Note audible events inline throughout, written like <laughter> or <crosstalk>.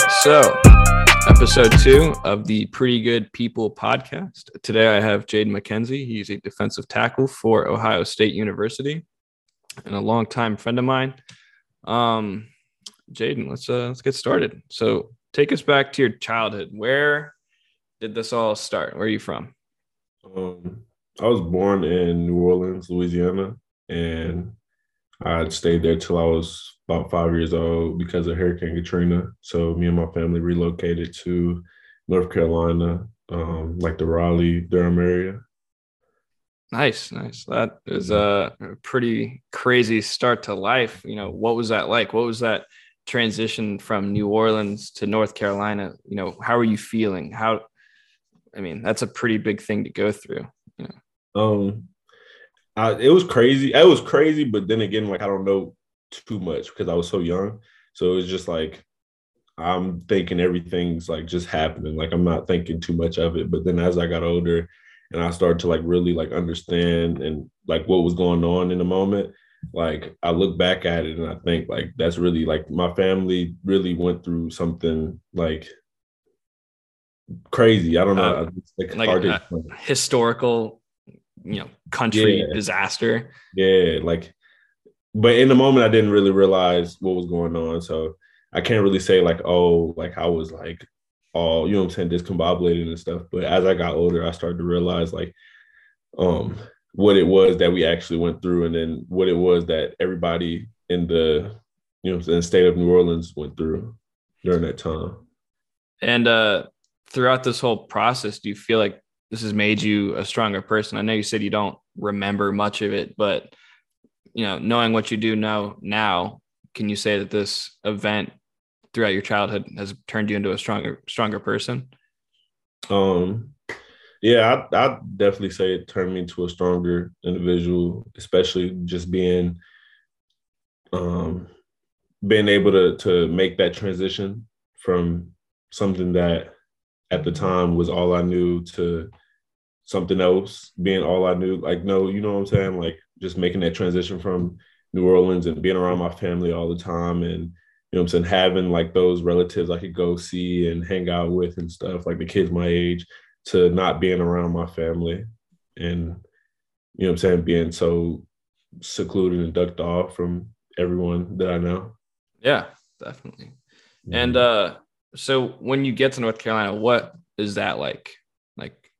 right, so episode two of the Pretty Good People podcast. Today I have Jaden McKenzie. He's a defensive tackle for Ohio State University and a longtime friend of mine. Um, Jaden, let's uh, let's get started. So take us back to your childhood. Where did this all start? Where are you from? Um, I was born in New Orleans, Louisiana, and I stayed there till I was about five years old because of Hurricane Katrina. So me and my family relocated to North Carolina, um, like the Raleigh, Durham area. Nice, nice. That is a pretty crazy start to life. You know, what was that like? What was that transition from New Orleans to North Carolina? You know, how are you feeling? How, I mean, that's a pretty big thing to go through. You know, um, I, it was crazy. It was crazy, but then again, like I don't know too much because I was so young. So it was just like I'm thinking everything's like just happening. Like I'm not thinking too much of it. But then as I got older and I started to like really like understand and like what was going on in the moment, like I look back at it and I think like that's really like my family really went through something like crazy. I don't know. Uh, like, like a, historical, you know, country yeah. disaster. Yeah, like but in the moment, I didn't really realize what was going on. So I can't really say like, oh, like I was like all, you know I'm saying, discombobulated and stuff. But as I got older, I started to realize like um what it was that we actually went through and then what it was that everybody in the you know in the state of New Orleans went through during that time. And uh throughout this whole process, do you feel like this has made you a stronger person? I know you said you don't remember much of it, but you know, knowing what you do know now, can you say that this event throughout your childhood has turned you into a stronger, stronger person? Um, yeah, I I definitely say it turned me into a stronger individual, especially just being, um, being able to to make that transition from something that at the time was all I knew to something else being all I knew. Like, no, you know what I'm saying? Like just making that transition from New Orleans and being around my family all the time and you know I'm saying, having like those relatives I could go see and hang out with and stuff, like the kids my age, to not being around my family and you know I'm saying, being so secluded and ducked off from everyone that I know. Yeah, definitely. And uh so when you get to North Carolina, what is that like? Like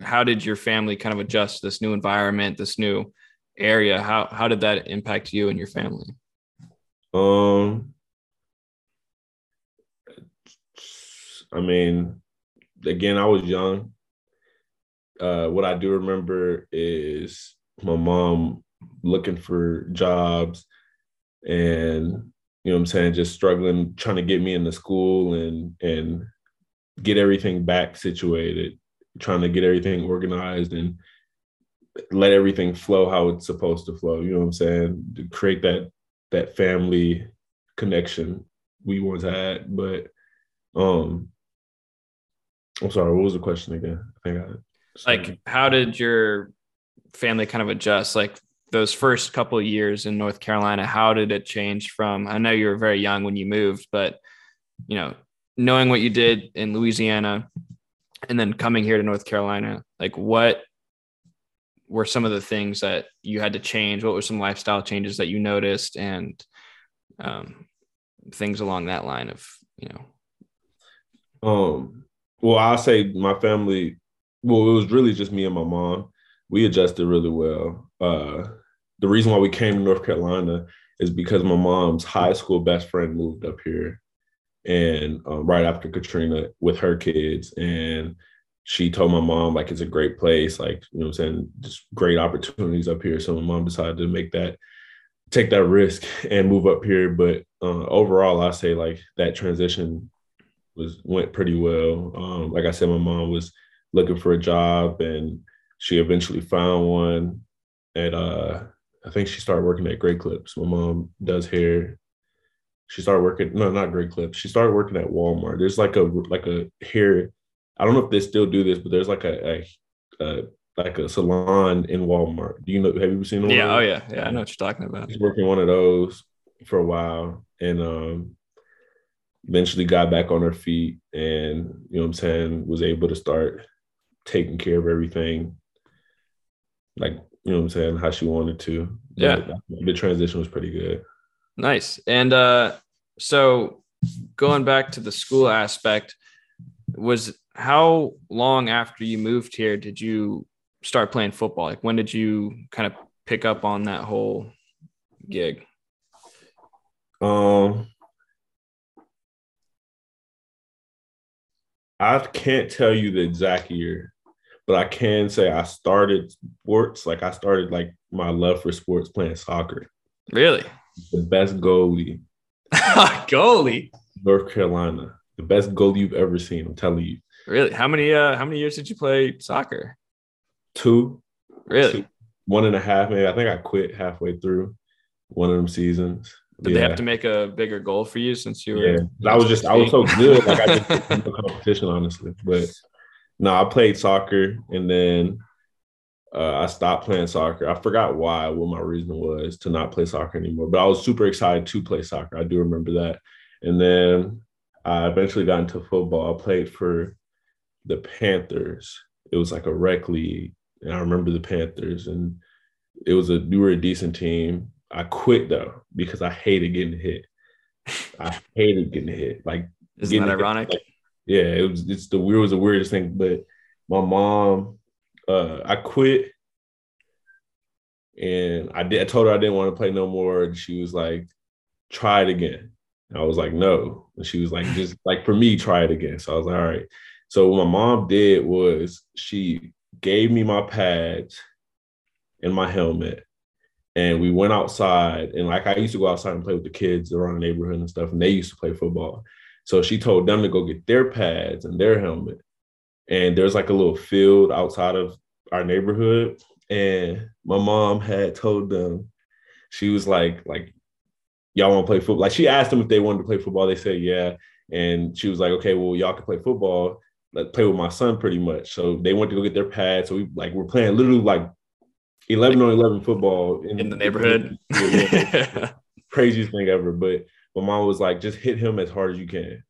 how did your family kind of adjust this new environment, this new area how how did that impact you and your family? Um i mean again i was young. Uh what i do remember is my mom looking for jobs and you know i'm saying just struggling trying to get me into school and and get everything back situated trying to get everything organized and let everything flow how it's supposed to flow. You know what I'm saying? To create that that family connection we once had. But um I'm sorry, what was the question again? I think I like how did your family kind of adjust? Like those first couple years in North Carolina, how did it change from I know you were very young when you moved, but you know, knowing what you did in Louisiana and then coming here to North Carolina, like what were some of the things that you had to change? What were some lifestyle changes that you noticed and um, things along that line of, you know? Um, well, I'll say my family, well, it was really just me and my mom. We adjusted really well. Uh, the reason why we came to North Carolina is because my mom's high school best friend moved up here and um, right after Katrina with her kids. And she told my mom like it's a great place, like you know I'm saying, just great opportunities up here. So my mom decided to make that take that risk <laughs> and move up here. But uh, overall, I say like that transition was went pretty well. Um, like I said, my mom was looking for a job and she eventually found one at uh I think she started working at Great Clips. My mom does hair. She started working no, not Great Clips. She started working at Walmart. There's like a like a hair I don't know if they still do this, but there's like a, a, a like a salon in Walmart. Do you know? Have you seen one? Yeah. Oh yeah. Yeah. I know what you're talking about. He's working one of those for a while, and um, eventually got back on her feet and you know what I'm saying, was able to start taking care of everything like you know what I'm saying, how she wanted to. Yeah. But the transition was pretty good. Nice. And uh so going back to the school aspect, was how long after you moved here did you start playing football? Like when did you kind of pick up on that whole gig? Um I can't tell you the exact year, but I can say I started sports. Like I started like my love for sports playing soccer. Really? The best goalie. <laughs> goalie. North Carolina. The best goalie you've ever seen. I'm telling you. Really? How many uh how many years did you play soccer? Two. Really? Two, one and a half, maybe. I think I quit halfway through one of them seasons. Did yeah. they have to make a bigger goal for you since you were? Yeah, I was just I was so good. Like I just <laughs> no competition, honestly. But no, I played soccer and then uh, I stopped playing soccer. I forgot why, what my reason was to not play soccer anymore. But I was super excited to play soccer. I do remember that. And then I eventually got into football. I played for the Panthers. It was like a rec league, and I remember the Panthers, and it was a we were a decent team. I quit though because I hated getting hit. I hated getting hit. Like, isn't that ironic? Like, yeah, it was. It's the weird was the weirdest thing. But my mom, uh, I quit, and I did. I told her I didn't want to play no more. And she was like, "Try it again." And I was like, "No," and she was like, "Just like for me, try it again." So I was like, "All right." So what my mom did was she gave me my pads and my helmet and we went outside and like I used to go outside and play with the kids around the neighborhood and stuff, and they used to play football. So she told them to go get their pads and their helmet. And there's like a little field outside of our neighborhood. And my mom had told them, she was like, like, y'all want to play football? Like she asked them if they wanted to play football. They said, yeah. And she was like, okay, well, y'all can play football. Like play with my son pretty much. So they went to go get their pads. So we like we're playing literally like 11 on 11 football in, in the neighborhood. <laughs> Craziest thing ever. But my mom was like, just hit him as hard as you can.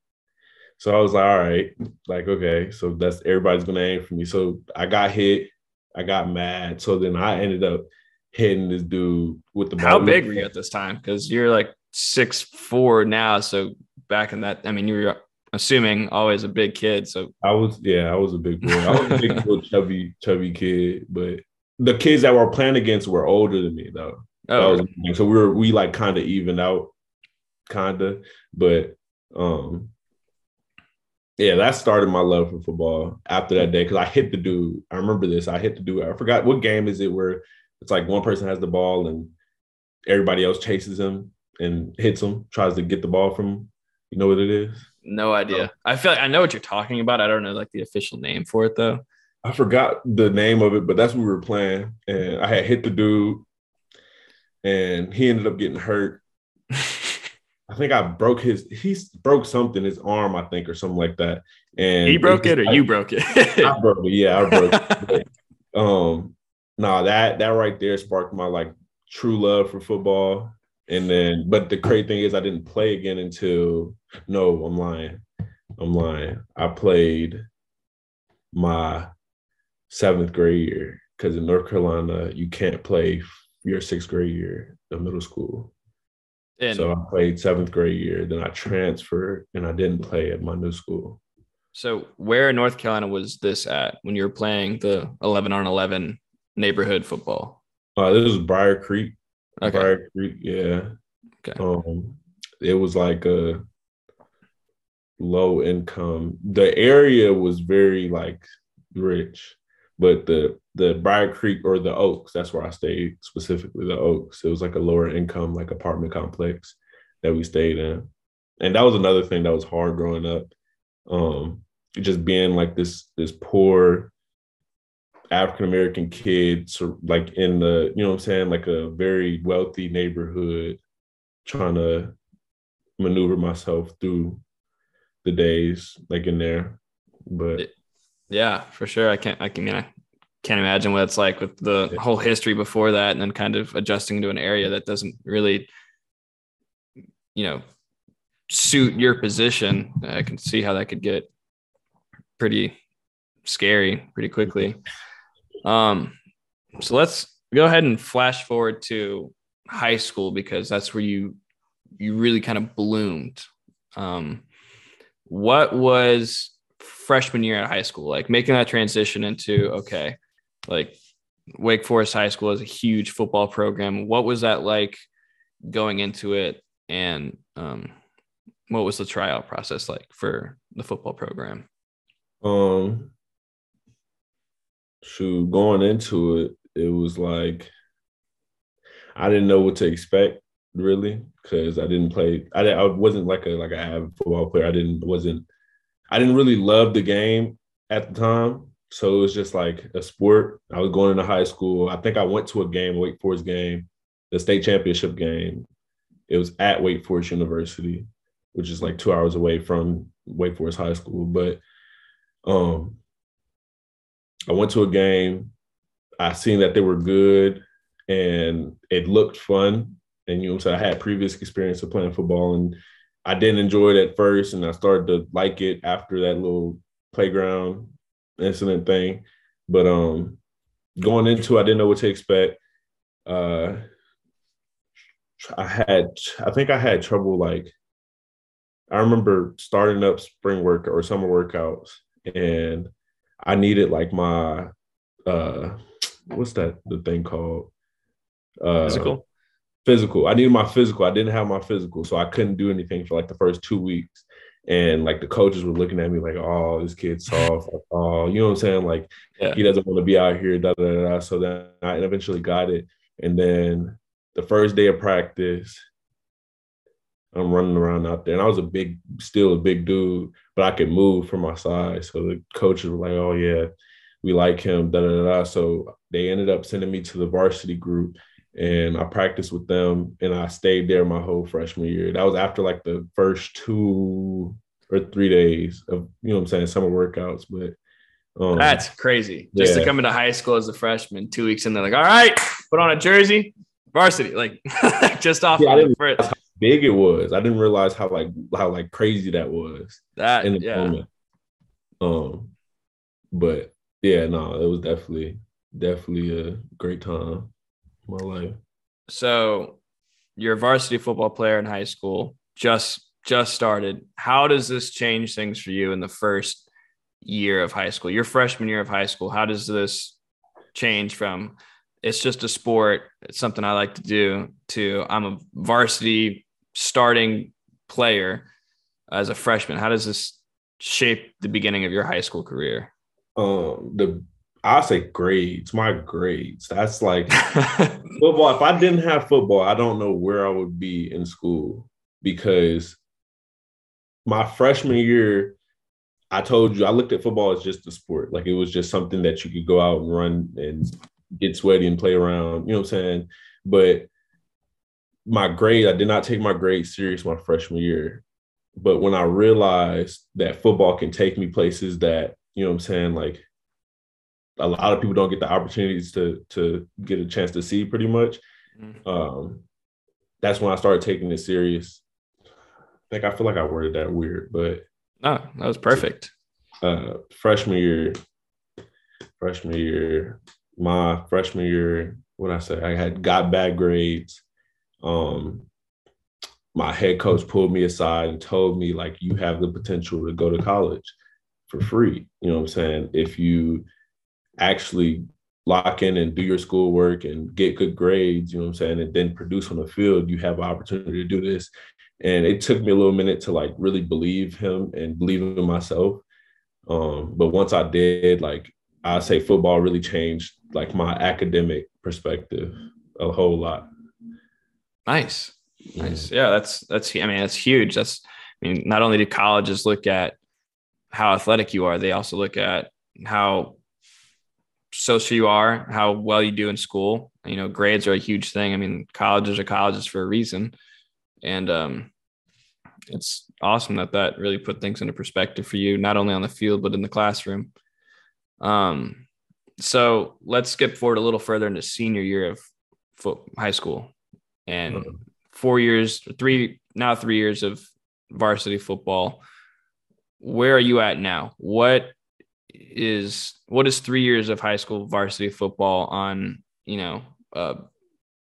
So I was like, all right, like, okay. So that's everybody's gonna aim for me. So I got hit, I got mad. So then I ended up hitting this dude with the ball. How big were you at this time? Because you're like six four now. So back in that, I mean, you were assuming always a big kid. So I was, yeah, I was a big boy. I was a big little <laughs> chubby, chubby kid, but the kids that were playing against were older than me though. Oh. Was, so we were we like kind of evened out, kinda. But um yeah, that started my love for football after that day because I hit the dude. I remember this. I hit the dude. I forgot what game is it where it's like one person has the ball and everybody else chases him and hits him, tries to get the ball from him. You know what it is? No idea. I feel like I know what you're talking about. I don't know like the official name for it though. I forgot the name of it, but that's what we were playing. And I had hit the dude, and he ended up getting hurt. <laughs> I think I broke his. He broke something, his arm, I think, or something like that. And he broke it, or you broke it. <laughs> I broke it. Yeah, I broke it. <laughs> But, um, nah, that that right there sparked my like true love for football. And then, but the crazy thing is, I didn't play again until no, I'm lying. I'm lying. I played my seventh grade year because in North Carolina you can't play your sixth grade year of middle school. And so I played seventh grade year, then I transferred and I didn't play at my new school. So where in North Carolina was this at when you were playing the 11 on 11 neighborhood football? Uh, this was Brier Creek. Okay. Brier Creek, yeah. Okay. Um, it was like a low income. The area was very like rich. But the the Brier Creek or the Oaks, that's where I stayed specifically. The Oaks. It was like a lower income like apartment complex that we stayed in, and that was another thing that was hard growing up. Um, just being like this this poor African American kid, like in the you know what I'm saying, like a very wealthy neighborhood, trying to maneuver myself through the days like in there. But yeah, for sure. I can't. I can. I mean, I can't imagine what it's like with the whole history before that, and then kind of adjusting to an area that doesn't really, you know, suit your position, I can see how that could get pretty scary pretty quickly. <laughs> Um, so let's go ahead and flash forward to high school because that's where you you really kind of bloomed. Um, what was freshman year at high school like making that transition into okay, like Wake Forest High School is a huge football program. What was that like going into it, and um, what was the tryout process like for the football program? Um, shoot, going into it, it was like I didn't know what to expect really because I didn't play. I, I wasn't like a like a avid football player. I didn't wasn't. I didn't really love the game at the time. So it was just like a sport. I was going into high school. I think I went to a game, Wake Forest game, the state championship game. It was at Wake Forest University, which is like two hours away from Wake Forest High School. But um, I went to a game. I seen that they were good, and it looked fun. And you know, so I had previous experience of playing football, and I didn't enjoy it at first, and I started to like it after that little playground incident thing. But um, going into, I didn't know what to expect. Uh, I had, I think I had trouble like. I remember starting up spring work or summer workouts, and I needed like my uh, what's that the thing called? Uh, physical. Physical. I needed my physical. I didn't have my physical, so I couldn't do anything for like the first two weeks and like the coaches were looking at me like, "Oh, this kid's <laughs> soft." Like, oh, you know what I'm saying? Like yeah. he doesn't want to be out here. Da, da, da, da. So then I eventually got it, and then the first day of practice, I'm running around out there, and I was a big, still a big dude, but I could move from my size. So the coaches were like, "Oh yeah, we like him." Da da da. So they ended up sending me to the varsity group, and I practiced with them and I stayed there my whole freshman year. That was after like the first two or three days of you know what I'm saying summer workouts, but um, that's crazy. Just yeah. to come into high school as a freshman, two weeks in, they're like, all right, put on a jersey, varsity, like <laughs> just off yeah, of big it was. I didn't realize how like how like crazy that was. That in the yeah. moment. Um, but yeah, no, it was definitely definitely a great time my life. So you're a varsity football player in high school, just just started. How does this change things for you in the first year of high school? Your freshman year of high school, how does this change from it's just a sport, it's something I like to do to I'm a varsity starting player as a freshman. How does this shape the beginning of your high school career? Um, the I say grades, my grades. That's like <laughs> football. If I didn't have football, I don't know where I would be in school because my freshman year, I told you I looked at football as just a sport. Like it was just something that you could go out and run and get sweaty and play around. You know what I'm saying? But my grade, I did not take my grade serious my freshman year. But when I realized that football can take me places that, you know what I'm saying, like a lot of people don't get the opportunities to to get a chance to see pretty much. Mm-hmm. Um, that's when I started taking it serious. I think I feel like I worded that weird, but no, that was perfect. Uh, freshman year, freshman year, my freshman year, what I say, I had got bad grades. Um, my head coach pulled me aside and told me like, you have the potential to go to college for free. You know what I'm saying? If you actually lock in and do your schoolwork and get good grades, you know what I'm saying, and then produce on the field, you have an opportunity to do this. And it took me a little minute to like really believe him and believe in myself. Um, but once I did, like I say football really changed like my academic perspective a whole lot. Nice. Nice. Yeah, that's that's I mean, that's huge. That's I mean, not only do colleges look at how athletic you are, they also look at how social you are, how well you do in school. You know, grades are a huge thing. I mean, colleges are colleges for a reason, and um, it's awesome that that really put things into perspective for you, not only on the field but in the classroom. Um, so let's skip forward a little further into senior year of foot, high school, and four years, three now three years of varsity football. Where are you at now? What is what is three years of high school varsity football on you know a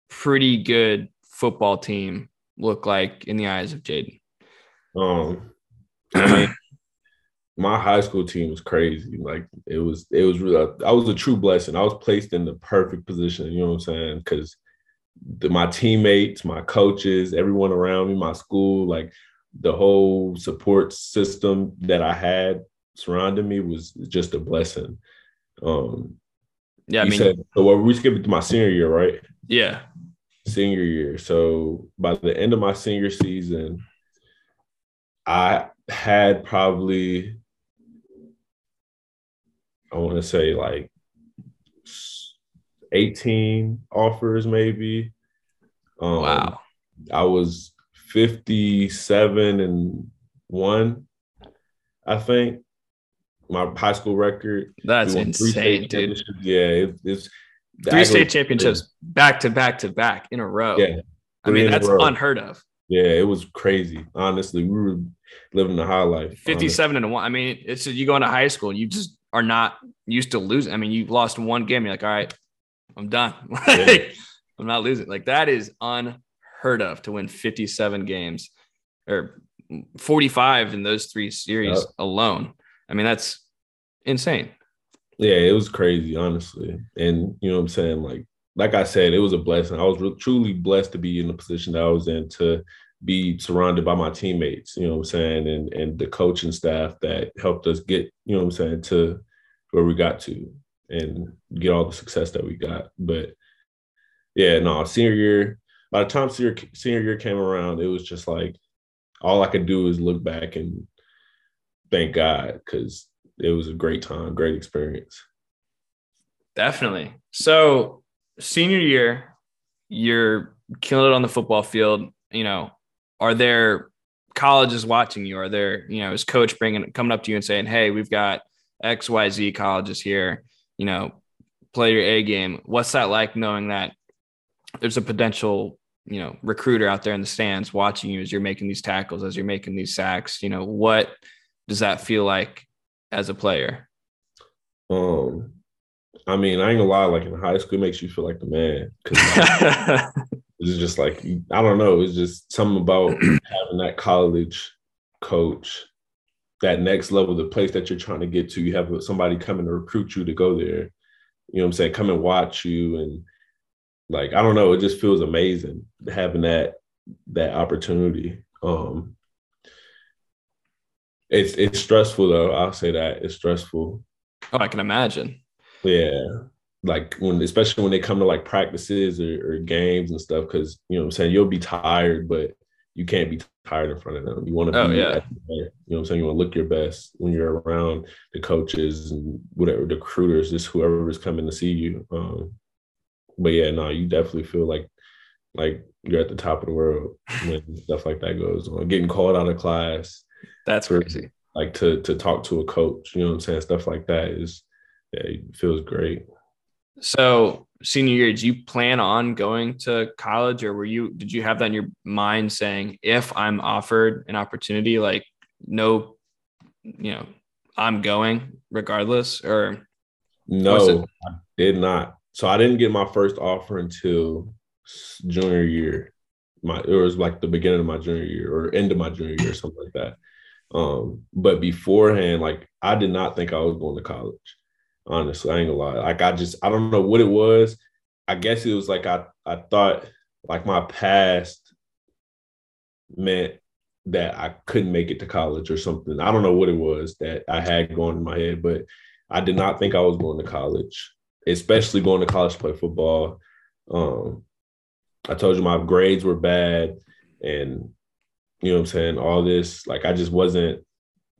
pretty good football team look like in the eyes of Jaden? Um, I mean, <clears throat> my high school team was crazy. Like it was, it was really. I was a true blessing. I was placed in the perfect position. You know what I'm saying? Because my teammates, my coaches, everyone around me, my school, like the whole support system that I had surrounding me was just a blessing. Um, yeah, I mean, said, so what we skipping to my senior year, right? Yeah, senior year. So by the end of my senior season, I had probably, I want to say like 18 offers, maybe. Um, wow. I was 57 and one, I think. My high school record. That's insane, dude. Yeah, it, it's three state championships back to back to back in a row. Yeah. I mean, that's unheard of. Yeah, it was crazy. Honestly, we were living the high life. 57 honestly. and one. I mean, it's you go into high school and you just are not used to losing. I mean, you lost one game. You're like, all right, I'm done. <laughs> like. I'm not losing. Like that is unheard of to win 57 games or 45 in those three series yep. alone. I mean, that's insane. Yeah, it was crazy, honestly. And you know what I'm saying? Like, like I said, it was a blessing. I was re- truly blessed to be in the position that I was in to be surrounded by my teammates, you know what I'm saying, and and the coaching staff that helped us get, you know what I'm saying, to where we got to and get all the success that we got. But yeah, no, senior year, by the time senior senior year came around, it was just like all I could do is look back and thank God because it was a great time, great experience. Definitely. So senior year, you're killing it on the football field. You know, are there colleges watching you? Are there, you know, is coach bringing coming up to you and saying, "Hey, we've got X, Y, Z colleges here. You know, play your A game." What's that like knowing that there's a potential, you know, recruiter out there in the stands watching you as you're making these tackles, as you're making these sacks? You know, what does that feel like as a player? Um, I mean, I ain't gonna lie. Like in high school, it makes you feel like the man. Cause <laughs> it's just like I don't know. It's just something about <clears throat> having that college coach, that next level, the place that you're trying to get to. You have somebody coming to recruit you to go there. You know what I'm saying? Come and watch you, and like I don't know. It just feels amazing having that that opportunity. Um, it's it's stressful though. I'll say that it's stressful. Oh, I can imagine. Yeah. Like when especially when they come to like practices or, or games and stuff, because you know I'm saying, you'll be tired, but you can't be tired in front of them. You want to oh, be yeah. you know what I'm saying? You want to look your best when you're around the coaches and whatever the recruiters, just whoever is coming to see you. Um, but yeah, no, you definitely feel like like you're at the top of the world when stuff like that goes on. Getting called out of class, that's for, crazy. Like to to talk to a coach, you know what I'm saying? Stuff like that is yeah, it feels great. So senior year, did you plan on going to college or were you did you have that in your mind saying if I'm offered an opportunity, like no, you know, I'm going regardless or no, I did not. So I didn't get my first offer until junior year. My it was like the beginning of my junior year or end of my junior year, or something like that. Um, but beforehand, like I did not think I was going to college. Honestly, I ain't gonna lie. Like I just I don't know what it was. I guess it was like I I thought like my past meant that I couldn't make it to college or something. I don't know what it was that I had going in my head, but I did not think I was going to college, especially going to college to play football. Um, I told you my grades were bad and you know what I'm saying, all this, like I just wasn't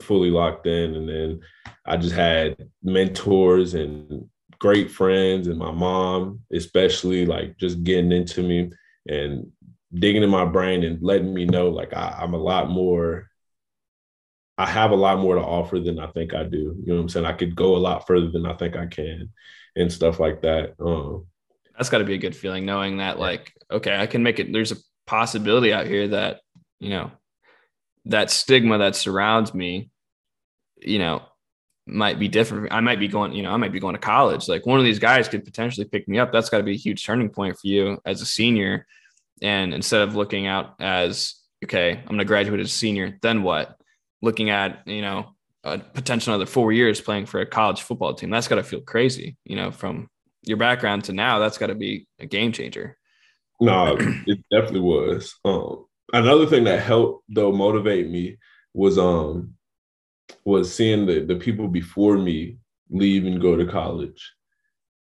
fully locked in. And then I just had mentors and great friends and my mom, especially like just getting into me and digging in my brain and letting me know like I, I'm a lot more I have a lot more to offer than I think I do. You know what I'm saying? I could go a lot further than I think I can and stuff like that. Um, That's got to be a good feeling knowing that, like, okay, I can make it. There's a possibility out here that, you know, that stigma that surrounds me, you know, might be different. I might be going, you know, I might be going to college. Like one of these guys could potentially pick me up. That's got to be a huge turning point for you as a senior. And instead of looking out as, okay, I'm going to graduate as a senior, then what? Looking at, you know, a potential another four years playing for a college football team. That's got to feel crazy, you know, from your background to now. That's got to be a game changer. No, it definitely was. Um, another thing that helped though motivate me was um was seeing the the people before me leave and go to college.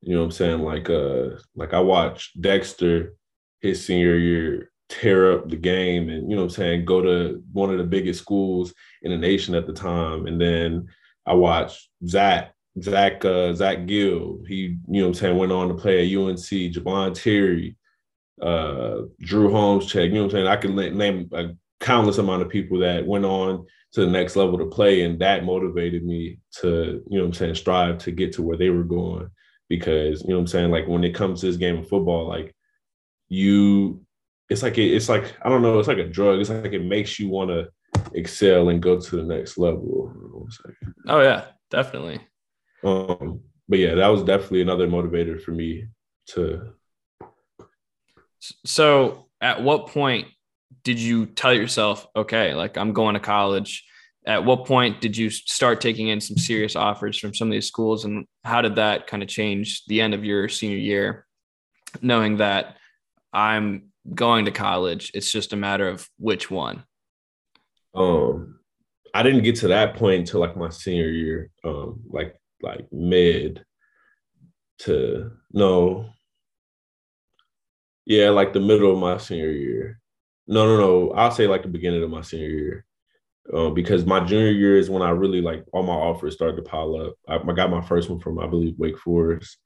You know what I'm saying? Like uh like I watched Dexter his senior year tear up the game and you know what I'm saying go to one of the biggest schools in the nation at the time. And then I watched Zach, Zach, uh, Zach Gill. He, you know what I'm saying, went on to play at UNC, Javon Terry, uh, Drew Holmes check. You know what I'm saying? I could name a countless amount of people that went on to the next level to play. And that motivated me to, you know what I'm saying, strive to get to where they were going. Because, you know what I'm saying, like when it comes to this game of football, like you it's like it, it's like I don't know, it's like a drug. It's like it makes you want to excel and go to the next level. Oh yeah, definitely. Um, but yeah, that was definitely another motivator for me to. So, at what point did you tell yourself, okay, like I'm going to college? At what point did you start taking in some serious offers from some of these schools, and how did that kind of change the end of your senior year, knowing that I'm going to college. It's just a matter of which one. Um, I didn't get to that point until like my senior year, um, like like mid to no, yeah, like the middle of my senior year. No, no, no. I'll say like the beginning of my senior year. Um, because my junior year is when I really like all my offers started to pile up. I, I got my first one from I believe Wake Forest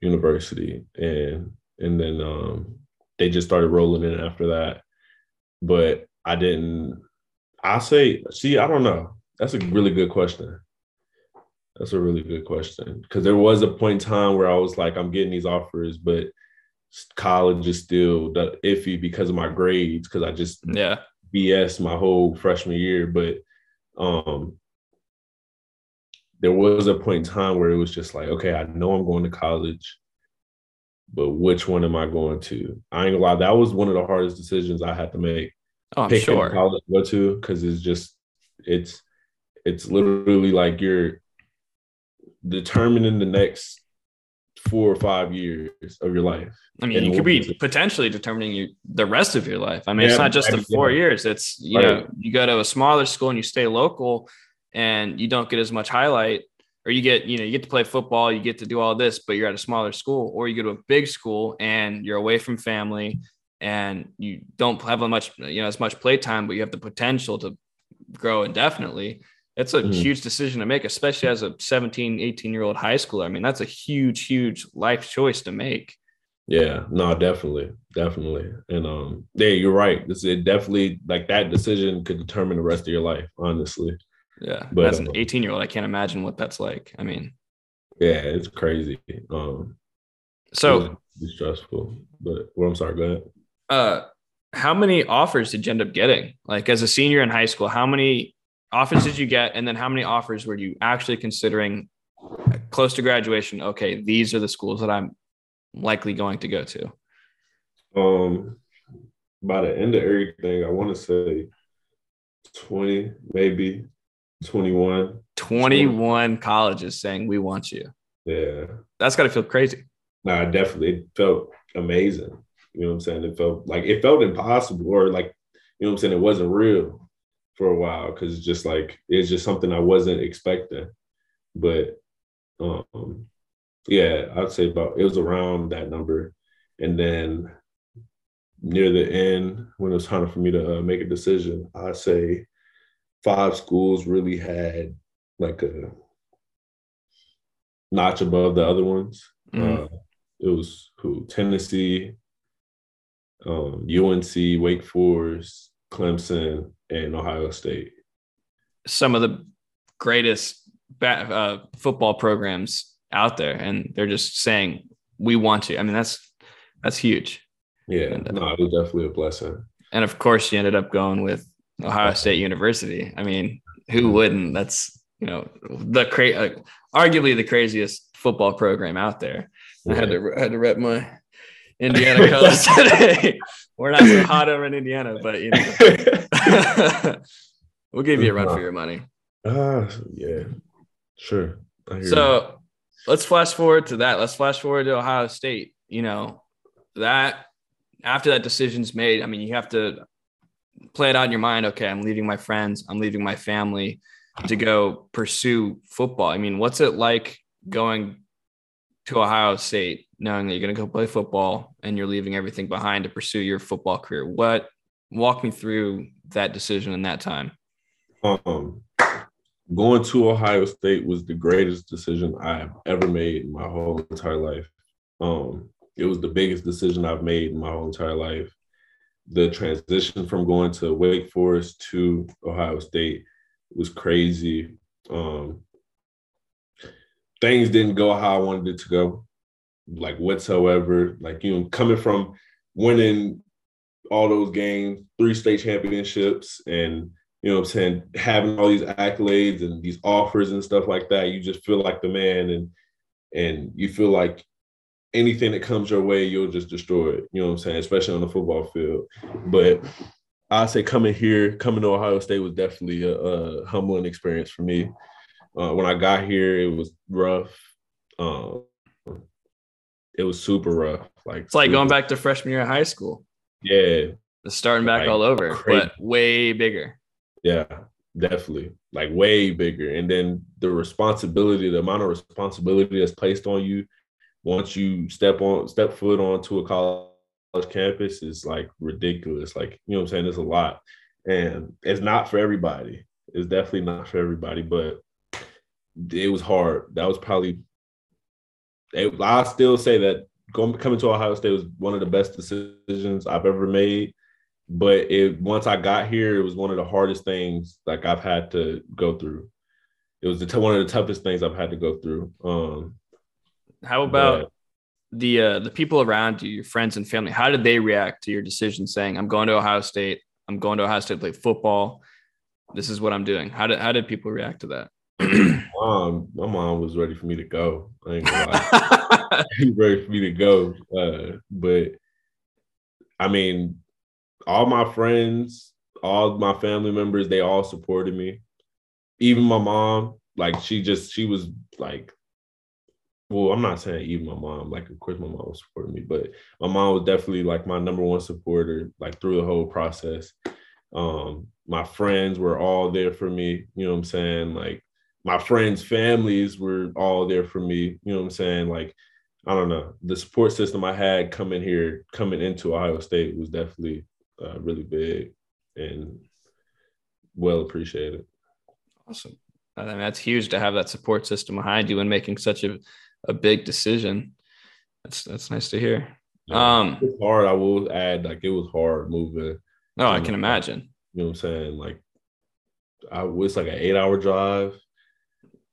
University, and and then um, they just started rolling in after that. But I didn't. I say, see, I don't know. That's a really good question. That's a really good question because there was a point in time where I was like, I'm getting these offers, but college is still iffy because of my grades because I just yeah BS my whole freshman year. But um, there was a point in time where it was just like, okay, I know I'm going to college but which one am I going to? I ain't gonna lie, that was one of the hardest decisions I had to make. Oh, I'm sure. College to go to because it's just it's it's literally like you're determining the next four or five years of your life. I mean, you could be potentially determining you the rest of your life. I mean, yeah, it's not just the four yeah. years. It's you right. know, you go to a smaller school and you stay local and you don't get as much highlight or you get you know you get to play football you get to do all this but you're at a smaller school or you go to a big school and you're away from family and you don't have as much you know as much play time but you have the potential to grow indefinitely it's a mm-hmm. huge decision to make especially as a 17 18 year old high schooler i mean that's a huge huge life choice to make yeah no definitely definitely and um yeah you're right this it definitely like that decision could determine the rest of your life honestly yeah. But as an 18 year old, I can't imagine what that's like. I mean, yeah, it's crazy. Um, so it's stressful, but well, I'm sorry, go ahead. Uh, how many offers did you end up getting? Like as a senior in high school, how many offers did you get? And then how many offers were you actually considering close to graduation? Okay, these are the schools that I'm likely going to go to. Um, by the end of everything, I want to say 20, maybe 21. 21 colleges saying we want you. Yeah. That's got to feel crazy. No, nah, definitely. It felt amazing. You know what I'm saying? It felt like it felt impossible or like, you know what I'm saying? It wasn't real for a while because it's just like, it's just something I wasn't expecting. But um, yeah, I'd say about, it was around that number. And then near the end, when it was time for me to uh, make a decision, I say five schools really had like a notch above the other ones. Mm-hmm. Uh, it was who Tennessee, um, UNC, Wake Forest, Clemson, and Ohio State. Some of the greatest bat, uh, football programs out there, and they're just saying we want you. I mean, that's that's huge. Yeah, and, uh, no, it was definitely a blessing. And of course, you ended up going with Ohio State University. I mean, who wouldn't? That's you know the cra- uh, arguably the craziest football program out there. I had to I had to rep my Indiana colors <laughs> today. We're not so hot <laughs> over in Indiana, but you know, <laughs> we'll give you a run for your money. Ah, uh, yeah, sure. So let's flash forward to that. Let's flash forward to Ohio State. You know, that after that decision's made, I mean, you have to play it out in your mind. Okay, I'm leaving my friends, I'm leaving my family to go pursue football. I mean, what's it like going to Ohio State, knowing that you're going to go play football and you're leaving everything behind to pursue your football career? What walk me through that decision in that time? Um, going to Ohio State was the greatest decision I've ever made in my whole entire life. Um, it was the biggest decision I've made in my whole entire life. The transition from going to Wake Forest to Ohio State was crazy. Um, things didn't go how I wanted it to go, like whatsoever. Like you know, coming from winning all those games, three state championships, and you know I'm saying, having all these accolades and these offers and stuff like that, you just feel like the man and and you feel like anything that comes your way, you'll just destroy it. You know what I'm saying? Especially on the football field. But I say coming here, coming to Ohio State was definitely a, a humbling experience for me. Uh, when I got here, it was rough. Um, it was super rough. Like it's like super, going back to freshman year of high school. Yeah, the starting back like, all over, crazy. but way bigger. Yeah, definitely. Like way bigger. And then the responsibility, the amount of responsibility that's placed on you once you step on step foot onto a college campus is like ridiculous. Like, you know what I'm saying? There's a lot. And it's not for everybody. It's definitely not for everybody, but it was hard. That was probably it, I still say that going coming to Ohio State was one of the best decisions I've ever made but it once I got here, it was one of the hardest things like I've had to go through. It was the one of the toughest things I've had to go through. Um, how about but, the uh, the people around you, your friends and family? How did they react to your decision, saying, "I'm going to Ohio State. I'm going to Ohio State to play football. This is what I'm doing." How did how did people react to that? Um, my mom was ready for me to go. I ain't gonna lie. <laughs> ready for me to go. Uh, but I mean, all my friends, all my family members, they all supported me. Even my mom, like she just she was like, well, I'm not saying even my mom, like of course my mom was supporting me, but my mom was definitely like my number one supporter, like through the whole process. Um, my friends were all there for me, you know what I'm saying? Like my friends' families were all there for me, you know what I'm saying? Like I don't know, the support system I had coming here, coming into Ohio State was definitely uh, really big and well appreciated. Awesome. I mean, that's huge to have that support system behind you and making such a, a big decision. That's that's nice to hear. Yeah, um, it's hard. I will add, like it was hard moving. No, I can imagine. You know what I'm saying? Like, I was like an eight hour drive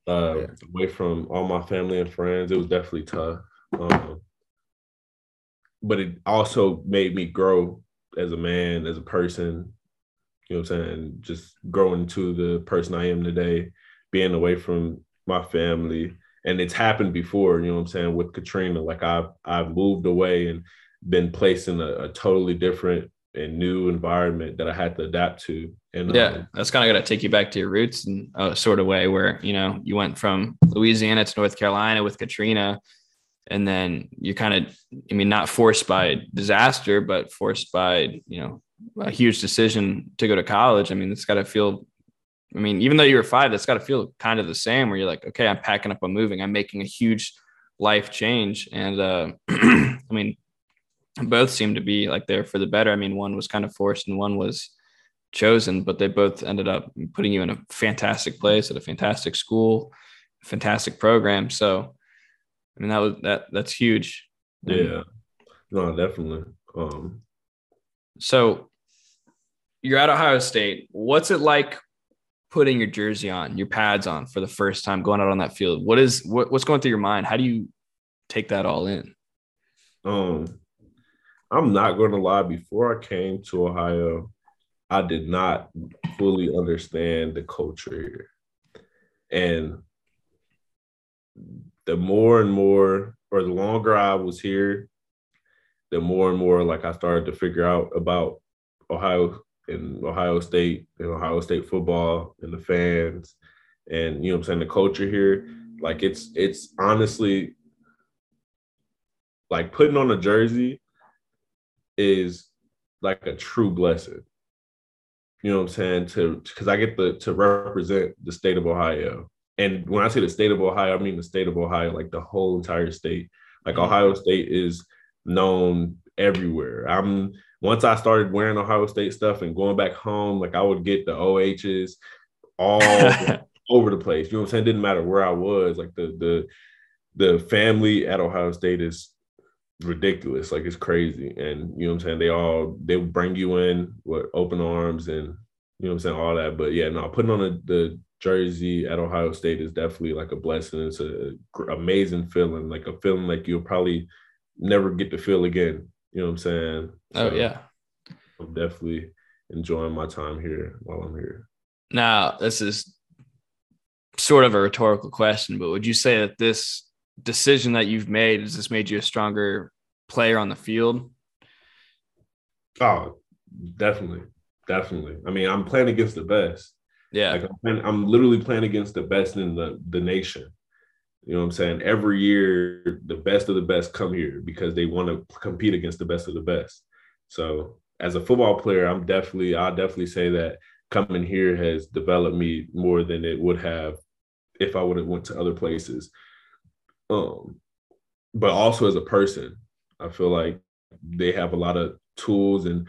uh, yeah. away from all my family and friends. It was definitely tough. Um, but it also made me grow as a man, as a person, you know what I'm saying? Just growing to the person I am today, being away from my family. And it's happened before, you know what I'm saying, with Katrina. Like I've I've moved away and been placed in a, a totally different and new environment that I had to adapt to. And yeah, um, that's kind of got to take you back to your roots in a sort of way where, you know, you went from Louisiana to North Carolina with Katrina and then you kind of i mean not forced by disaster but forced by you know a huge decision to go to college i mean it's got to feel i mean even though you were five that's got to feel kind of the same where you're like okay i'm packing up i'm moving i'm making a huge life change and uh <clears throat> i mean both seem to be like there for the better i mean one was kind of forced and one was chosen but they both ended up putting you in a fantastic place at a fantastic school fantastic program so I mean, that was that that's huge. Yeah. No, definitely. Um so you're at Ohio State. What's it like putting your jersey on, your pads on for the first time, going out on that field? What is what, what's going through your mind? How do you take that all in? Um, I'm not going to lie. Before I came to Ohio, I did not fully understand the culture here. And the more and more, or the longer I was here, the more and more like I started to figure out about Ohio and Ohio State and Ohio State football and the fans and you know I'm saying the culture here. Like it's it's honestly like putting on a jersey is like a true blessing. You know what I'm saying? To because I get the to represent the state of Ohio. And when I say the state of Ohio, I mean the state of Ohio, like the whole entire state. Like mm-hmm. Ohio State is known everywhere. I'm once I started wearing Ohio State stuff and going back home, like I would get the OHs all <laughs> over the place. You know what I'm saying? It didn't matter where I was. Like the the the family at Ohio State is ridiculous. Like it's crazy. And you know what I'm saying? They all they bring you in with open arms and you know what I'm saying, all that. But yeah, no, putting on a, the jersey at Ohio State is definitely like a blessing. It's a amazing feeling, like a feeling like you'll probably never get to feel again. You know what I'm saying? Oh yeah. I'm definitely enjoying my time here while I'm here. Now, this is sort of a rhetorical question, but would you say that this decision that you've made has this made you a stronger player on the field? Oh, definitely. Definitely. I mean, I'm playing against the best. Yeah. Like I'm, playing, I'm literally playing against the best in the, the nation. You know what I'm saying? Every year, the best of the best come here because they want to compete against the best of the best. So, as a football player, I'm definitely, I'll definitely say that coming here has developed me more than it would have if I would have went to other places. Um, but also as a person, I feel like they have a lot of tools and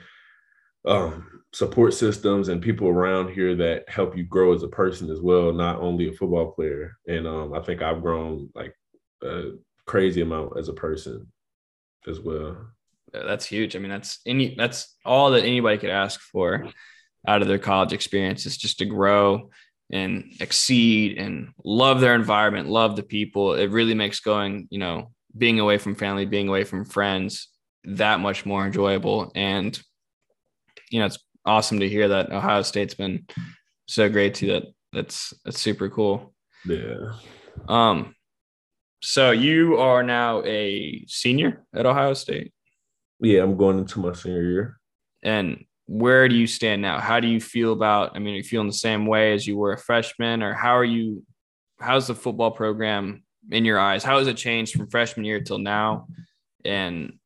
um, support systems and people around here that help you grow as a person as well, not only a football player. And um, I think I've grown like a crazy amount as a person as well. That's huge. I mean, that's any that's all that anybody could ask for out of their college experience is just to grow and exceed and love their environment, love the people. It really makes going, you know, being away from family, being away from friends that much more enjoyable. And, you know, it's awesome to hear that Ohio State's been so great to that. That's that's super cool. Yeah. Um, so you are now a senior at Ohio State. Yeah, I'm going into my senior year. And where do you stand now? How do you feel about? I mean, are you feeling the same way as you were a freshman, or how are you? How's the football program in your eyes? How has it changed from freshman year till now? And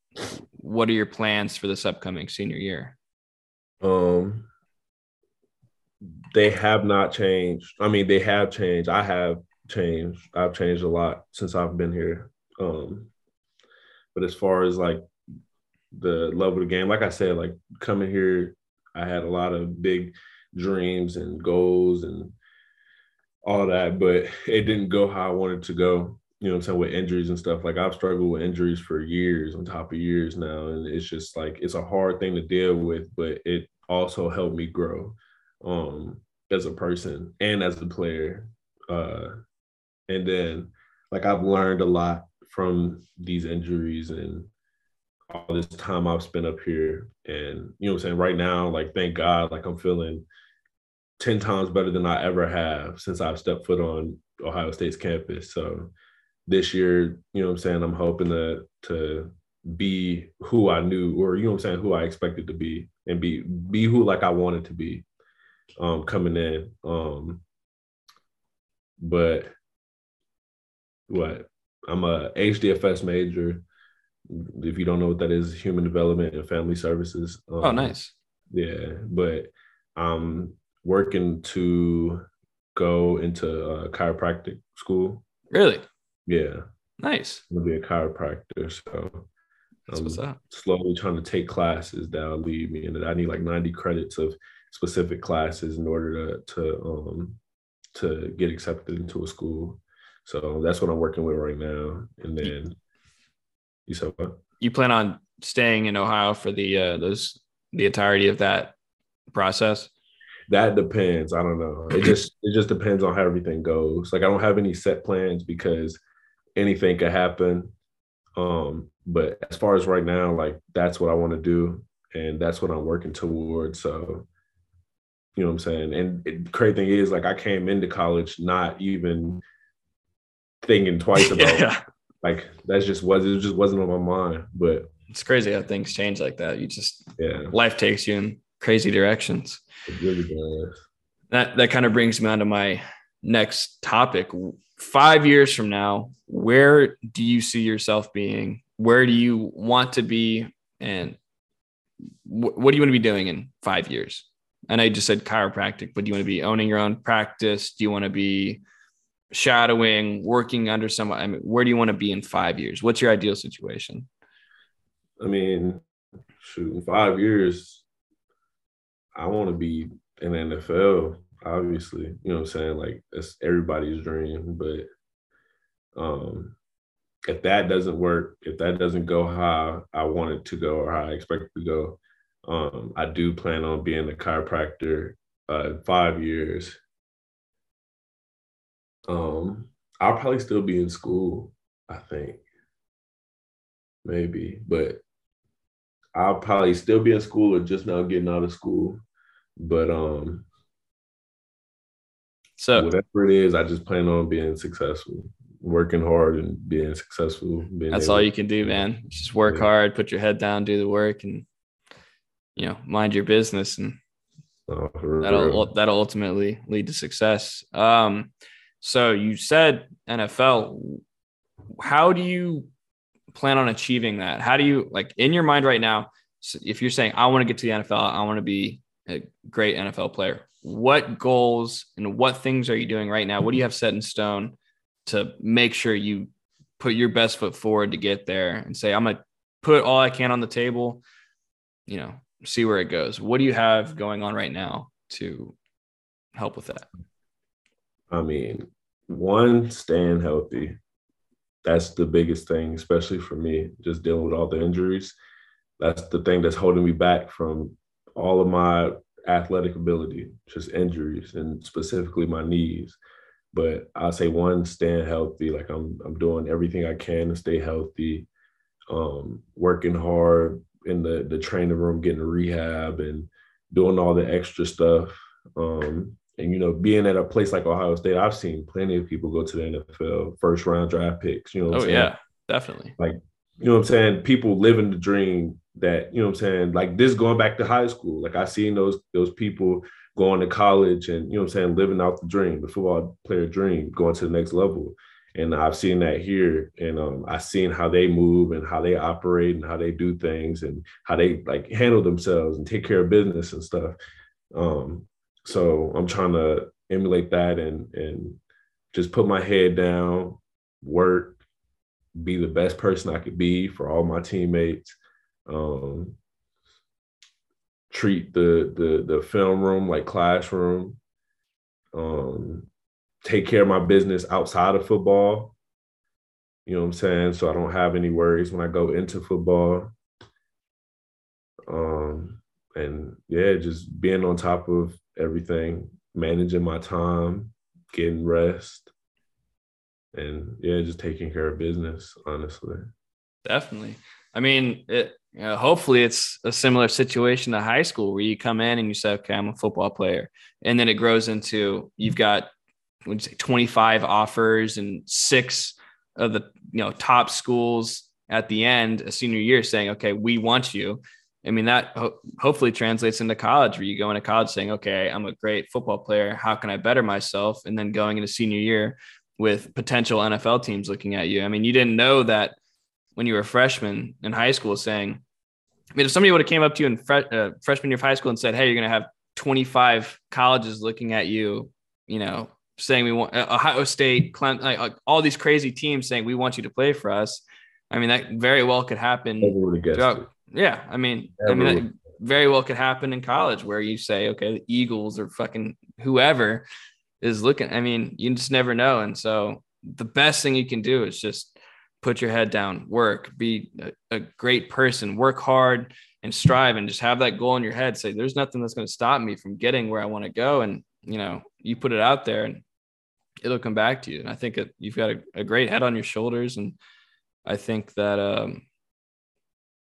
what are your plans for this upcoming senior year? Um, they have not changed. I mean, they have changed. I have changed. I've changed a lot since I've been here. Um, but as far as like the love of the game. Like I said, like coming here, I had a lot of big dreams and goals and all that, but it didn't go how I wanted to go. You know I'm saying? With injuries and stuff. Like I've struggled with injuries for years on top of years now. And it's just like it's a hard thing to deal with, but it also helped me grow um as a person and as a player. Uh and then like I've learned a lot from these injuries and all this time I've spent up here. And you know what I'm saying? Right now, like thank God, like I'm feeling 10 times better than I ever have since I've stepped foot on Ohio State's campus. So this year, you know what I'm saying, I'm hoping to to be who I knew or you know what I'm saying, who I expected to be and be be who like I wanted to be um coming in. Um but what I'm a HDFS major if you don't know what that is, human development and family services. Um, oh, nice. Yeah, but I'm working to go into a chiropractic school. Really? Yeah. Nice. I'm gonna be a chiropractor, so That's I'm what's up. slowly trying to take classes that'll lead me, and I need like 90 credits of specific classes in order to to um to get accepted into a school. So that's what I'm working with right now, and then you said what? You plan on staying in Ohio for the uh, those the entirety of that process? That depends. I don't know. It just it just depends on how everything goes. Like I don't have any set plans because anything could happen. Um, but as far as right now, like that's what I want to do, and that's what I'm working towards. So You know what I'm saying? And it, crazy thing is, like, I came into college not even thinking twice <laughs> about yeah. Like that's just was it just wasn't on my mind. But it's crazy how things change like that. You just yeah, life takes you in crazy directions. Really. That that kind of brings me on to my next topic. Five years from now, where do you see yourself being? Where do you want to be? And wh- what do you want to be doing in five years? And I just said chiropractic, but do you want to be owning your own practice? Do you want to be shadowing, working under someone? I mean, where do you want to be in five years? What's your ideal situation? I mean, shoot, in five years, I want to be in the NFL, obviously. You know what I'm saying? Like that's everybody's dream. But um if that doesn't work, if that doesn't go how I want it to go or how I expect it to go, um, I do plan on being a chiropractor uh, in five years um, I'll probably still be in school, I think. Maybe, but I'll probably still be in school or just now getting out of school. But um so whatever it is, I just plan on being successful, working hard and being successful. Being that's all you can do, man. Just work yeah. hard, put your head down, do the work, and you know, mind your business, and oh, that'll that'll ultimately lead to success. Um, so you said NFL. How do you plan on achieving that? How do you like in your mind right now? If you're saying I want to get to the NFL, I want to be a great NFL player. What goals and what things are you doing right now? What do you have set in stone to make sure you put your best foot forward to get there and say I'm gonna put all I can on the table, you know, see where it goes. What do you have going on right now to help with that? I mean, one, staying healthy. That's the biggest thing, especially for me, just dealing with all the injuries. That's the thing that's holding me back from all of my athletic ability, just injuries and specifically my knees. But I say one, staying healthy. Like I'm I'm doing everything I can to stay healthy, um, working hard in the the training room, getting rehab and doing all the extra stuff. Um, and you know, being at a place like Ohio State, I've seen plenty of people go to the NFL, first round draft picks. You know, oh yeah, definitely. Like, you know what I'm saying? People living the dream that, you know what I'm saying? Like this going back to high school. Like I seen those those people going to college and you know what I'm saying, living out the dream, the football player dream, going to the next level. And I've seen that here, and um, I've seen how they move and how they operate and how they do things and how they like handle themselves and take care of business and stuff. Um, so I'm trying to emulate that and and just put my head down, work, be the best person I could be for all my teammates. Um, treat the the the film room like classroom. Um, take care of my business outside of football. You know what I'm saying? So I don't have any worries when I go into football. Um, and yeah, just being on top of everything, managing my time, getting rest, and yeah, just taking care of business, honestly. Definitely. I mean, it, you know, hopefully it's a similar situation to high school where you come in and you say, okay, I'm a football player. And then it grows into you've got would you say 25 offers and six of the you know top schools at the end a senior year saying, okay, we want you. I mean, that ho- hopefully translates into college where you go into college saying, okay, I'm a great football player. How can I better myself? And then going into senior year with potential NFL teams looking at you. I mean, you didn't know that when you were a freshman in high school saying, I mean, if somebody would have came up to you in fre- uh, freshman year of high school and said, hey, you're going to have 25 colleges looking at you, you know, saying we want uh, Ohio State, Clemson, like, like, all these crazy teams saying we want you to play for us. I mean, that very well could happen throughout, yeah, I mean, I mean, that very well could happen in college where you say, okay, the Eagles or fucking whoever is looking. I mean, you just never know, and so the best thing you can do is just put your head down, work, be a, a great person, work hard, and strive, and just have that goal in your head. Say, there's nothing that's going to stop me from getting where I want to go, and you know, you put it out there, and it'll come back to you. And I think it, you've got a, a great head on your shoulders, and I think that um,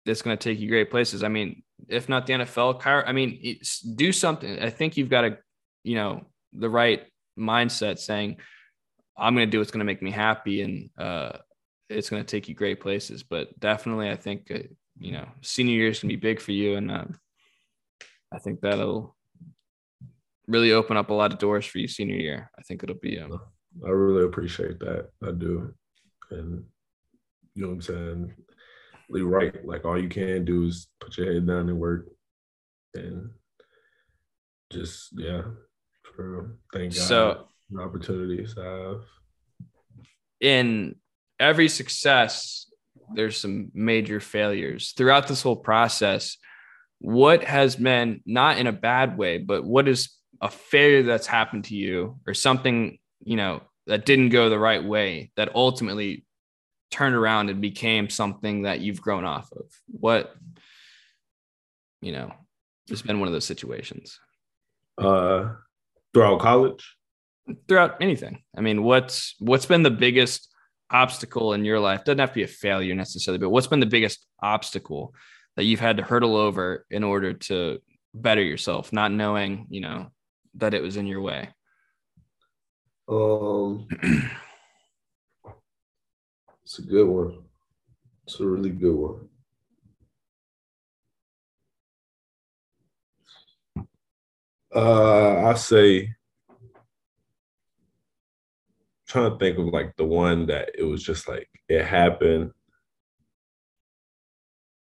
it's going to take you great places. I mean, if not the NFL, I mean, do something. I think you've got to, you know, the right mindset saying, I'm going to do what's going to make me happy. And uh, it's going to take you great places. But definitely, I think, uh, you know, senior year is going to be big for you. And uh, I think that'll really open up a lot of doors for you senior year. I think it'll be. Um, I really appreciate that. I do. And you know what I'm saying? Right. Like all you can do is put your head down and work and just yeah. For thank God so, opportunities I have. In every success, there's some major failures throughout this whole process. What has been not in a bad way, but what is a failure that's happened to you or something, you know, that didn't go the right way that ultimately turned around and became something that you've grown off of? What, you know, it's been one of those situations. Uh, throughout college, throughout anything. I mean, what's what's been the biggest obstacle in your life? Doesn't have to be a failure necessarily, but what's been the biggest obstacle that you've had to hurdle over in order to better yourself, not knowing, you know, that it was in your way? Um <clears throat> It's a good one. It's a really good one. Uh, I say, trying to think of like the one that it was just like it happened,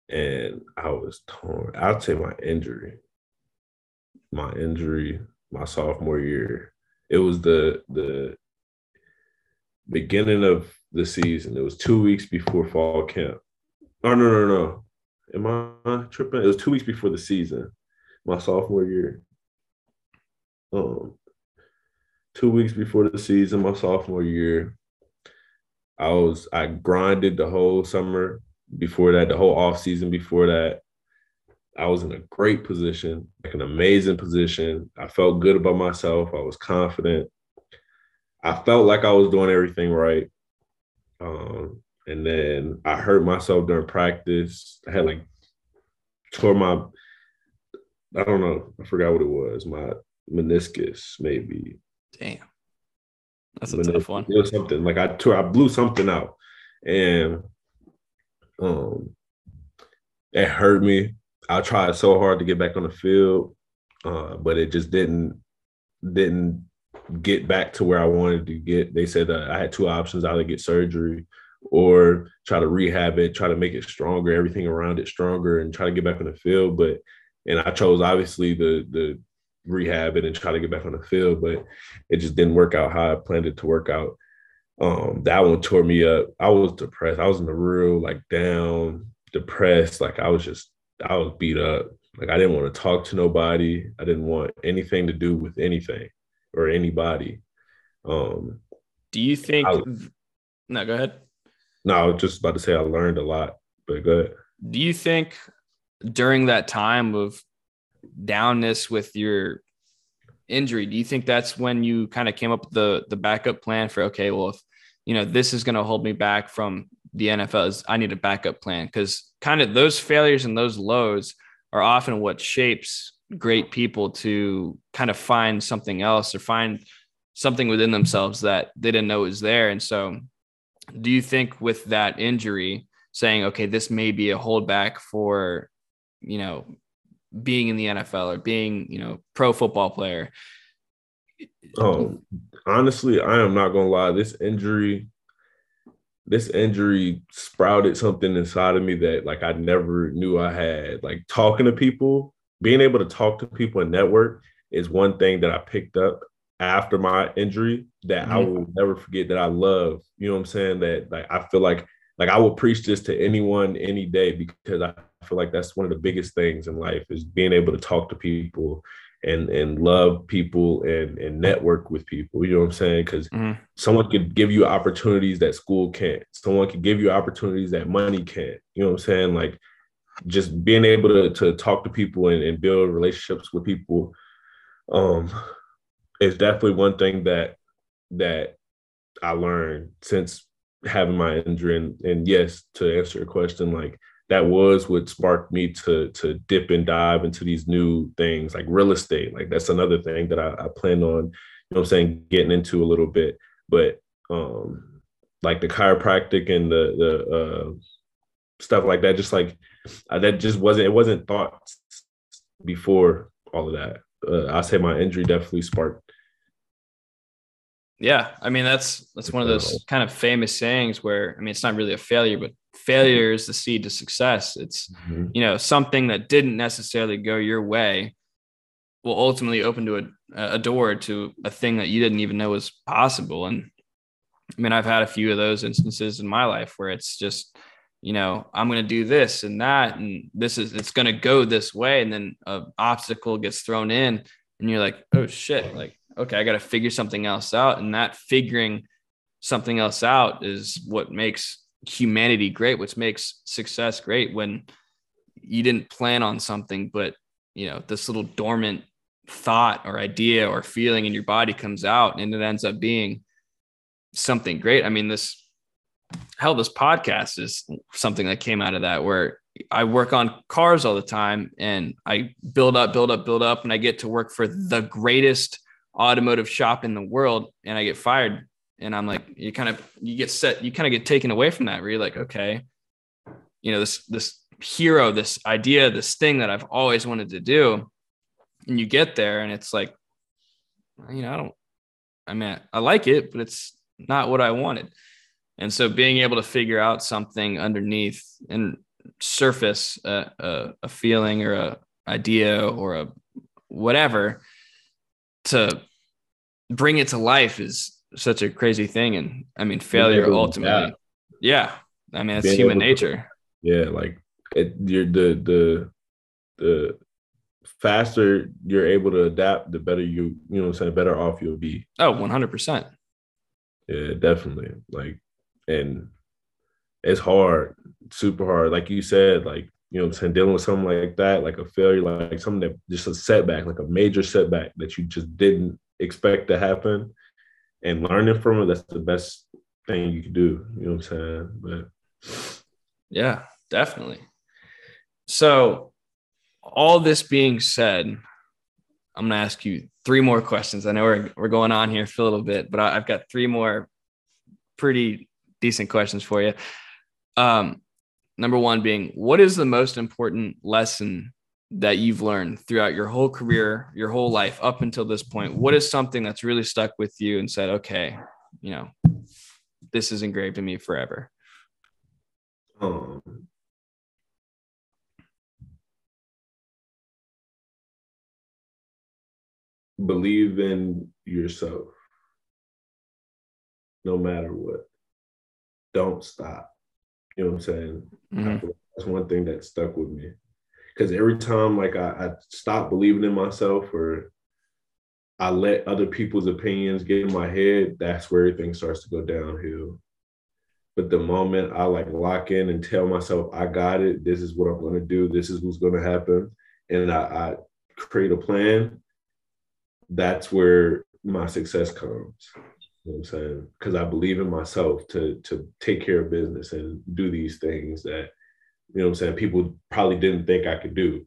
and I was torn. I'd say my injury, my injury, my sophomore year. It was the the beginning of the season. It was two weeks before fall camp. Oh no, no, no. Am I tripping? It was two weeks before the season, my sophomore year. Um, two weeks before the season, my sophomore year. I was I grinded the whole summer before that, the whole off season before that. I was in a great position, like an amazing position. I felt good about myself. I was confident. I felt like I was doing everything right. Um, and then I hurt myself during practice. I had like tore my, I don't know, I forgot what it was, my meniscus maybe. Damn. That's a meniscus. tough one. It was something like I tore, I blew something out, and um, it hurt me. I tried so hard to get back on the field, uh, but it just didn't didn't get back to where I wanted to get. They said uh, I had two options: either get surgery or try to rehab it, try to make it stronger, everything around it stronger, and try to get back on the field. But and I chose obviously the the rehab it and try to get back on the field, but it just didn't work out how I planned it to work out. Um, that one tore me up. I was depressed. I was in the real like down, depressed. Like I was just I was beat up. Like I didn't want to talk to nobody. I didn't want anything to do with anything or anybody. Um, Do you think? I, no, go ahead. No, I was just about to say I learned a lot, but go ahead. Do you think during that time of downness with your injury, do you think that's when you kind of came up with the the backup plan for okay, well, if you know this is going to hold me back from the NFL, is I need a backup plan because kind of those failures and those lows are often what shapes great people to kind of find something else or find something within themselves that they didn't know was there. And so, do you think with that injury, saying, okay, this may be a holdback for, you know, being in the NFL or being, you know, pro football player? Oh, honestly, I am not gonna lie. This injury, this injury sprouted something inside of me that like I never knew I had. Like talking to people, being able to talk to people and network is one thing that I picked up after my injury that mm-hmm. I will never forget that I love. You know what I'm saying? That like I feel like like I will preach this to anyone any day because I feel like that's one of the biggest things in life is being able to talk to people and and love people and and network with people. You know what I'm saying? Because mm-hmm. someone could give you opportunities that school can't. Someone could give you opportunities that money can't. You know what I'm saying? Like just being able to, to talk to people and, and build relationships with people um, is definitely one thing that that I learned since having my injury. And, and yes, to answer your question, like that was what sparked me to to dip and dive into these new things like real estate. Like that's another thing that I, I plan on, you know I'm saying, getting into a little bit. But um like the chiropractic and the the uh stuff like that, just like uh, that just wasn't it wasn't thought before all of that. Uh, I say my injury definitely sparked yeah, I mean that's that's one of those kind of famous sayings where I mean it's not really a failure, but failure is the seed to success. It's mm-hmm. you know something that didn't necessarily go your way will ultimately open to a, a door to a thing that you didn't even know was possible. And I mean I've had a few of those instances in my life where it's just you know I'm going to do this and that and this is it's going to go this way, and then an obstacle gets thrown in, and you're like oh shit like okay, I got to figure something else out. And that figuring something else out is what makes humanity great, which makes success great when you didn't plan on something, but you know, this little dormant thought or idea or feeling in your body comes out and it ends up being something great. I mean, this hell, this podcast is something that came out of that where I work on cars all the time and I build up, build up, build up, and I get to work for the greatest automotive shop in the world and I get fired. And I'm like, you kind of you get set, you kind of get taken away from that where you're like, okay, you know, this this hero, this idea, this thing that I've always wanted to do. And you get there and it's like, you know, I don't I mean, I like it, but it's not what I wanted. And so being able to figure out something underneath and surface a, a, a feeling or a idea or a whatever to bring it to life is such a crazy thing. And I mean, failure ultimately, yeah. I mean, it's Being human nature. yeah, like it, you're the the the faster you're able to adapt, the better you you know, I'm saying, better off you'll be. Oh, 100 percent. Yeah, definitely. Like, and it's hard, super hard. Like you said, like you know I'm saying, dealing with something like that, like a failure, like something that just a setback, like a major setback that you just didn't expect to happen and learning from it, that's the best thing you can do. You know what I'm saying? But yeah, definitely. So all this being said, I'm gonna ask you three more questions. I know we're we're going on here for a little bit, but I, have got three more pretty decent questions for you. Um, Number one being, what is the most important lesson that you've learned throughout your whole career, your whole life up until this point? What is something that's really stuck with you and said, okay, you know, this is engraved in me forever? Um, believe in yourself no matter what. Don't stop. You know what I'm saying? Mm-hmm. That's one thing that stuck with me. Because every time like I, I stopped believing in myself or I let other people's opinions get in my head, that's where everything starts to go downhill. But the moment I like lock in and tell myself, I got it, this is what I'm gonna do, this is what's gonna happen, and I, I create a plan, that's where my success comes. You know what I'm saying? Because I believe in myself to to take care of business and do these things that, you know what I'm saying, people probably didn't think I could do.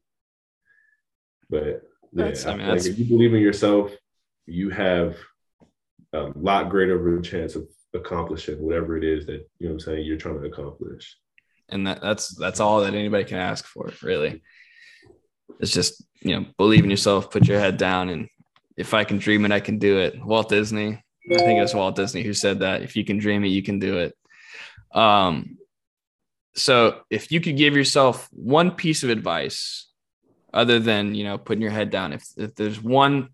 But yeah, I, I mean, like if you believe in yourself, you have a lot greater of a chance of accomplishing whatever it is that you know what I'm saying you're trying to accomplish. And that, that's that's all that anybody can ask for, really. It's just you know believe in yourself, put your head down, and if I can dream it, I can do it. Walt Disney, I think it was Walt Disney who said that if you can dream it, you can do it. Um, so if you could give yourself one piece of advice, other than you know putting your head down, if if there's one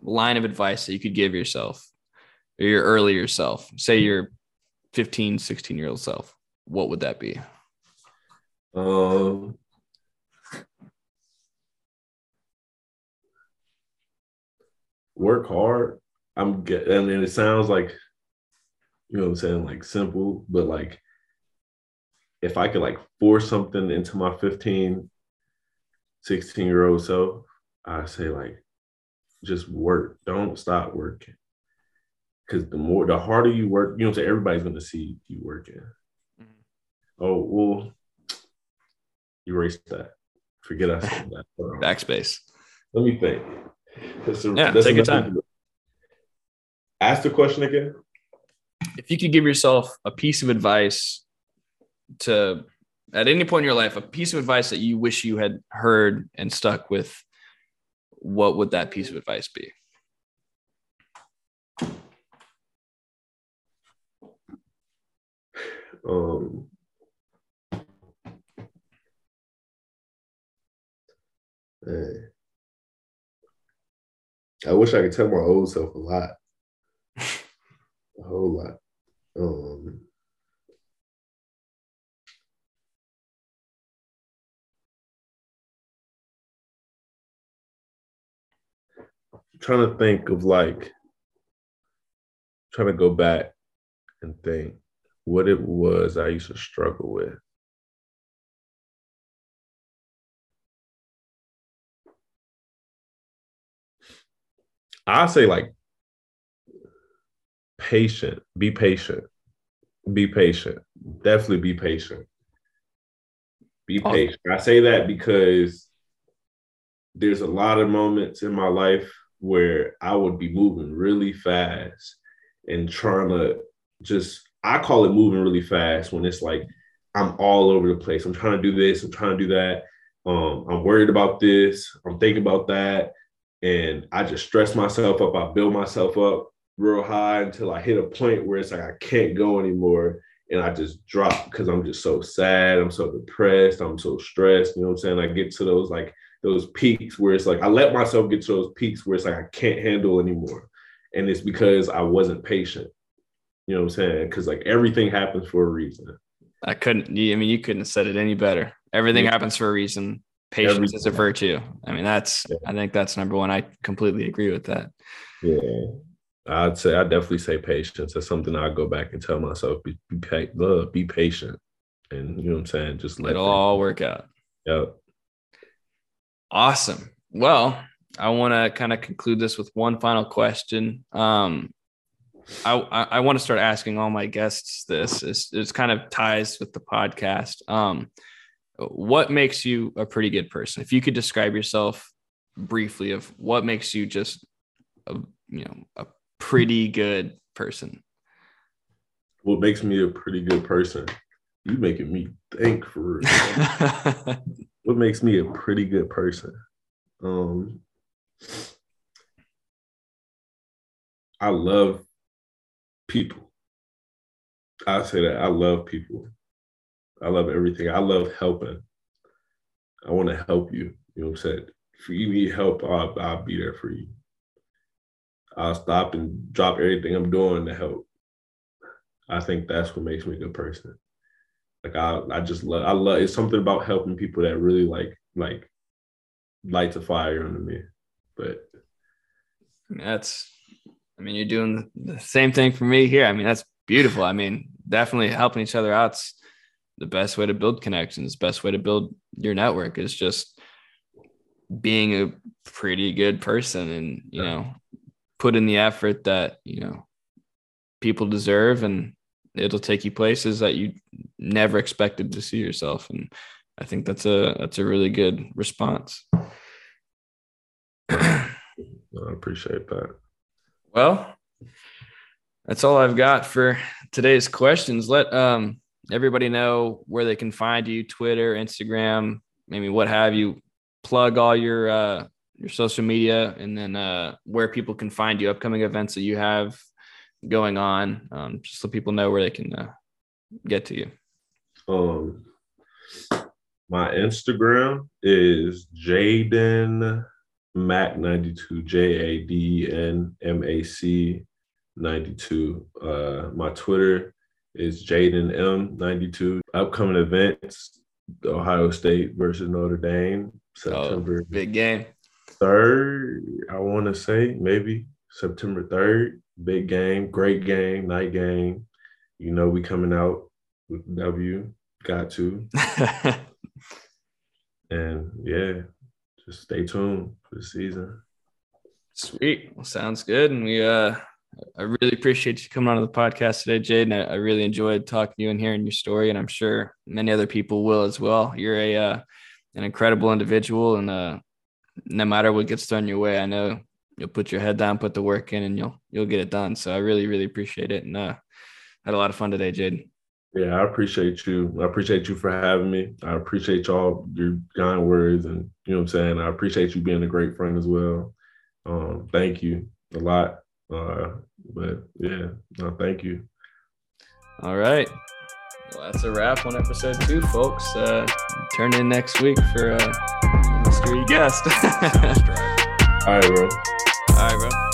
line of advice that you could give yourself or your earlier self, say your 15, 16 year old self, what would that be? Um, work hard I'm getting, mean, it sounds like, you know what I'm saying, like simple, but like if I could like force something into my 15, 16 year old self, I say like just work. Don't stop working. Cause the more the harder you work, you know, so everybody's gonna see you working. Mm-hmm. Oh, well, erase that. Forget I said <laughs> that. Backspace. Let me think. That's a, Yeah, that's take your time. Ask the question again. If you could give yourself a piece of advice to, at any point in your life, a piece of advice that you wish you had heard and stuck with, what would that piece of advice be? Um, man. I wish I could tell my old self a lot, a whole lot. Um, trying to think of like trying to go back and think what it was I used to struggle with. I say like patient, be patient, be patient, definitely be patient. Be patient. I say that because there's a lot of moments in my life where I would be moving really fast and trying to just I call it moving really fast when it's like I'm all over the place. I'm trying to do this, I'm trying to do that. Um, I'm worried about this, I'm thinking about that. And I just stress myself up. I build myself up real high until I hit a point where it's like I can't go anymore. And I just drop because I'm just so sad. I'm so depressed. I'm so stressed. You know what I'm saying? I get to those like those peaks where it's like I let myself get to those peaks where it's like I can't handle anymore. And it's because I wasn't patient. You know what I'm saying? Because like everything happens for a reason. I couldn't, you- I mean, you couldn't have said it any better. Everything Yeah. happens for a reason. Patience Everything. is a virtue. I mean, that's, Yeah. I think that's number one. I completely agree with that. Yeah. I'd say I definitely say patience. That's something I go back and tell myself: be be, love, be patient, and you know what I'm saying. Just let things- all work out. Yep. Awesome. Well, I want to kind of conclude this with one final question. Um, I, I, I want to start asking all my guests this. It's, it's kind of ties with the podcast. Um, what makes you a pretty good person? If you could describe yourself briefly of what makes you just, a, you know, a pretty good person. What makes me a pretty good person? You making me think for real. <laughs> what makes me a pretty good person? Um, I love people. I say that I love people. I love everything. I love helping. I want to help you. You know what I'm saying? If you need help, I'll, I'll be there for you. I'll stop and drop everything I'm doing to help. I think that's what makes me a good person. Like I, I just love. I love. It's something about helping people that really like, like, lights a fire under me. But that's, I mean, you're doing the same thing for me here. I mean, that's beautiful. I mean, definitely helping each other out's the best way to build connections. Best way to build your network is just being a pretty good person and, you know, put in the effort that, you know, people deserve and it'll take you places that you never expected to see yourself. And I think that's a, that's a really good response. <clears throat> I appreciate that. Well, that's all I've got for today's questions. Let um, everybody know where they can find you Twitter, Instagram, maybe what have you. Plug all your uh, your social media and then uh, where people can find you, upcoming events that you have going on, um, just so people know where they can uh, get to you. Um, my Instagram is Jaden Mac ninety two J A D N M A C ninety two. Uh, my Twitter is Jaden M ninety two. Upcoming events: Ohio State versus Notre Dame, September Big game. Third. I want to say maybe September third. Big game, great game, night game. You know we coming out with W. Got to. <laughs> And yeah, just stay tuned for the season. Sweet. Well, sounds good. And we uh I really appreciate you coming on to the podcast today, Jade. I, I, really enjoyed talking to you and hearing your story, and I'm sure many other people will as well. You're a uh, an incredible individual, and uh, no matter what gets thrown your way, I know you'll put your head down, put the work in, and you'll you'll get it done. So I really, really appreciate it, and uh, had a lot of fun today, Jade. Yeah, I appreciate you. I appreciate you for having me. I appreciate y'all your kind words, and you know what I'm saying. I appreciate you being a great friend as well. Um, thank you a lot. Uh, but yeah, no, thank you. All right. Well, that's a wrap on episode two, folks. Uh, turn in next week for a mystery guest. <laughs> All right, bro. All right, bro.